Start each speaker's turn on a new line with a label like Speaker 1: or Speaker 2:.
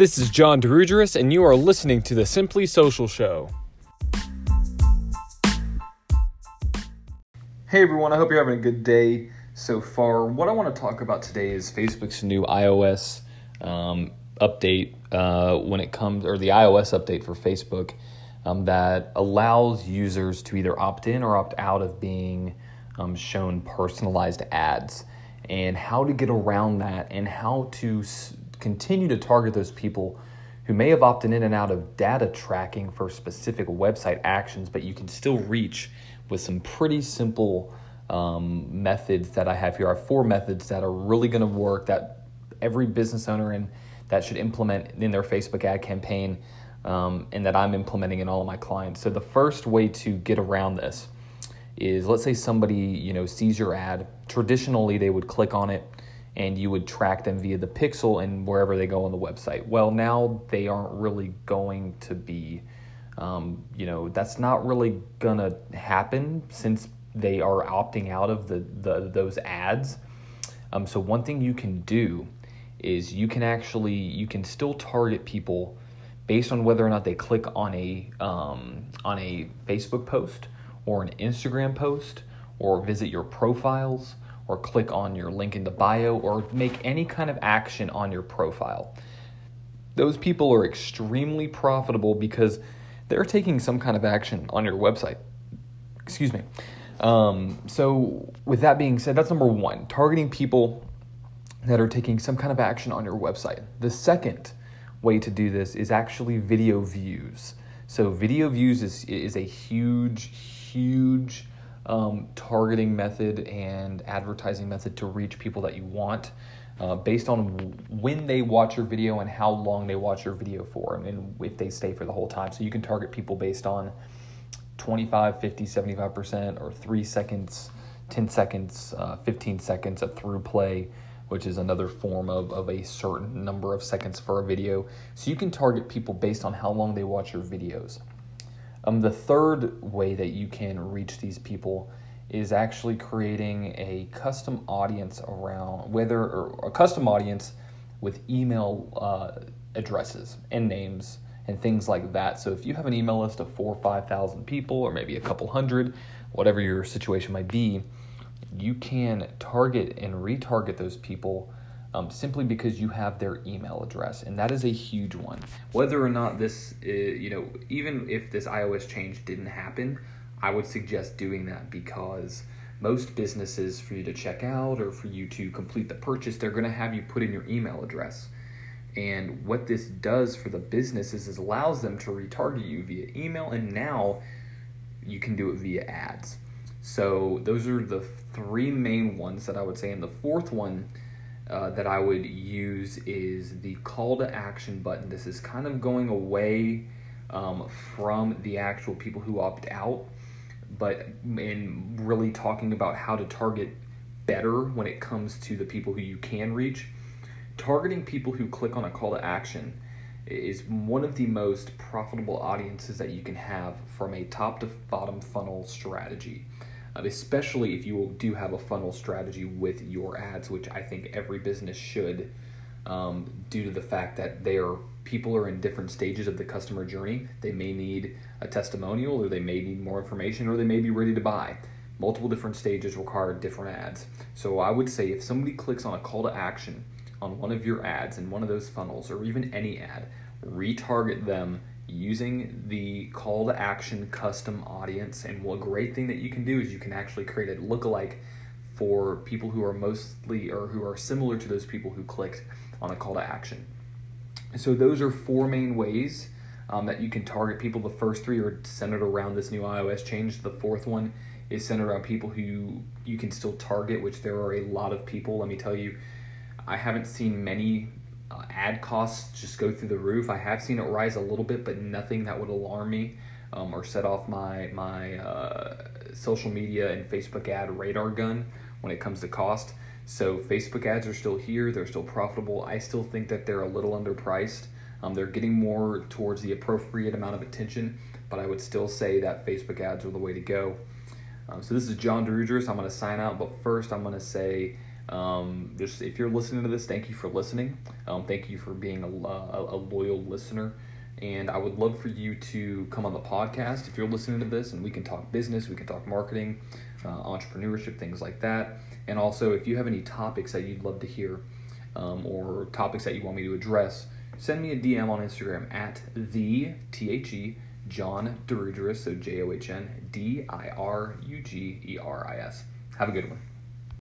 Speaker 1: This is John Dirugeris, and you are listening to the Simply Social Show. Hey everyone, I hope you're having a good day so far. What I want to talk about today is Facebook's new iOS um, update uh, when it comes, or the iOS update for Facebook um, that allows users to either opt in or opt out of being um, shown personalized ads, and how to get around that, and how to s- continue to target those people who may have opted in and out of data tracking for specific website actions, but you can still reach with some pretty simple um, methods that I have here. I have four methods that are really going to work that every business owner and that should implement in their Facebook ad campaign um, and that I'm implementing in all of my clients. So the first way to get around this is let's say somebody you know sees your ad. Traditionally, they would click on it and you would track them via the pixel and wherever they go on the website. Well, now they aren't really going to be. Um, you know that's not really gonna happen since they are opting out of the, the those ads. Um, so one thing you can do is you can actually you can still target people based on whether or not they click on a um, on a Facebook post or an Instagram post or visit your profiles or click on your link in the bio or make any kind of action on your profile. Those people are extremely profitable because they're taking some kind of action on your website. Excuse me. Um, so, with that being said, that's number one targeting people that are taking some kind of action on your website. The second way to do this is actually video views. So, video views is, is a huge, huge um, targeting method and advertising method to reach people that you want. Uh, based on when they watch your video and how long they watch your video for, and if they stay for the whole time. So you can target people based on 25, 50, 75%, or 3 seconds, 10 seconds, uh, 15 seconds of through play, which is another form of, of a certain number of seconds for a video. So you can target people based on how long they watch your videos. Um, the third way that you can reach these people is actually creating a custom audience around whether or a custom audience with email uh, addresses and names and things like that. So if you have an email list of four or five thousand people, or maybe a couple hundred, whatever your situation might be, you can target and retarget those people um, simply because you have their email address, and that is a huge one. Whether or not this, is, you know, even if this iOS change didn't happen, I would suggest doing that because most businesses, for you to check out or for you to complete the purchase, they're going to have you put in your email address. And what this does for the businesses is allows them to retarget you via email, and now you can do it via ads. So those are the three main ones that I would say. And the fourth one uh, that I would use is the call to action button. This is kind of going away um, from the actual people who opt out, but in really talking about how to target better when it comes to the people who you can reach targeting people who click on a call to action is one of the most profitable audiences that you can have from a top to bottom funnel strategy. Uh, especially if you do have a funnel strategy with your ads, which I think every business should, um, due to the fact that they are people are in different stages of the customer journey. They may need a testimonial, or they may need more information, or they may be ready to buy. Multiple different stages require different ads. So I would say if somebody clicks on a call to action on one of your ads in one of those funnels or even any ad, retarget them using the call to action custom audience. And one great thing that you can do is you can actually create a lookalike for people who are mostly or who are similar to those people who clicked on a call to action. So those are four main ways um, that you can target people. The first three are centered around this new iOS change. The fourth one is centered around people who you can still target, which there are a lot of people. Let me tell you, I haven't seen many uh, ad costs just go through the roof. I have seen it rise a little bit, but nothing that would alarm me um, or set off my my uh, social media and Facebook ad radar gun when it comes to cost. So Facebook ads are still here; they're still profitable. I still think that they're a little underpriced. Um, they're getting more towards the appropriate amount of attention, but I would still say that Facebook ads are the way to go. Um, so this is John Dirugeris. I'm going to sign out, but first I'm going to say Um, just if you're listening to this, thank you for listening. Um, thank you for being a, a, a loyal listener. And I would love for you to come on the podcast if you're listening to this, and we can talk business, we can talk marketing, uh, entrepreneurship, things like that. And also, if you have any topics that you'd love to hear um, or topics that you want me to address, send me a DM on Instagram at the T H E John Dirugeris, so J O H N D I R U G E R I S. Have a good one.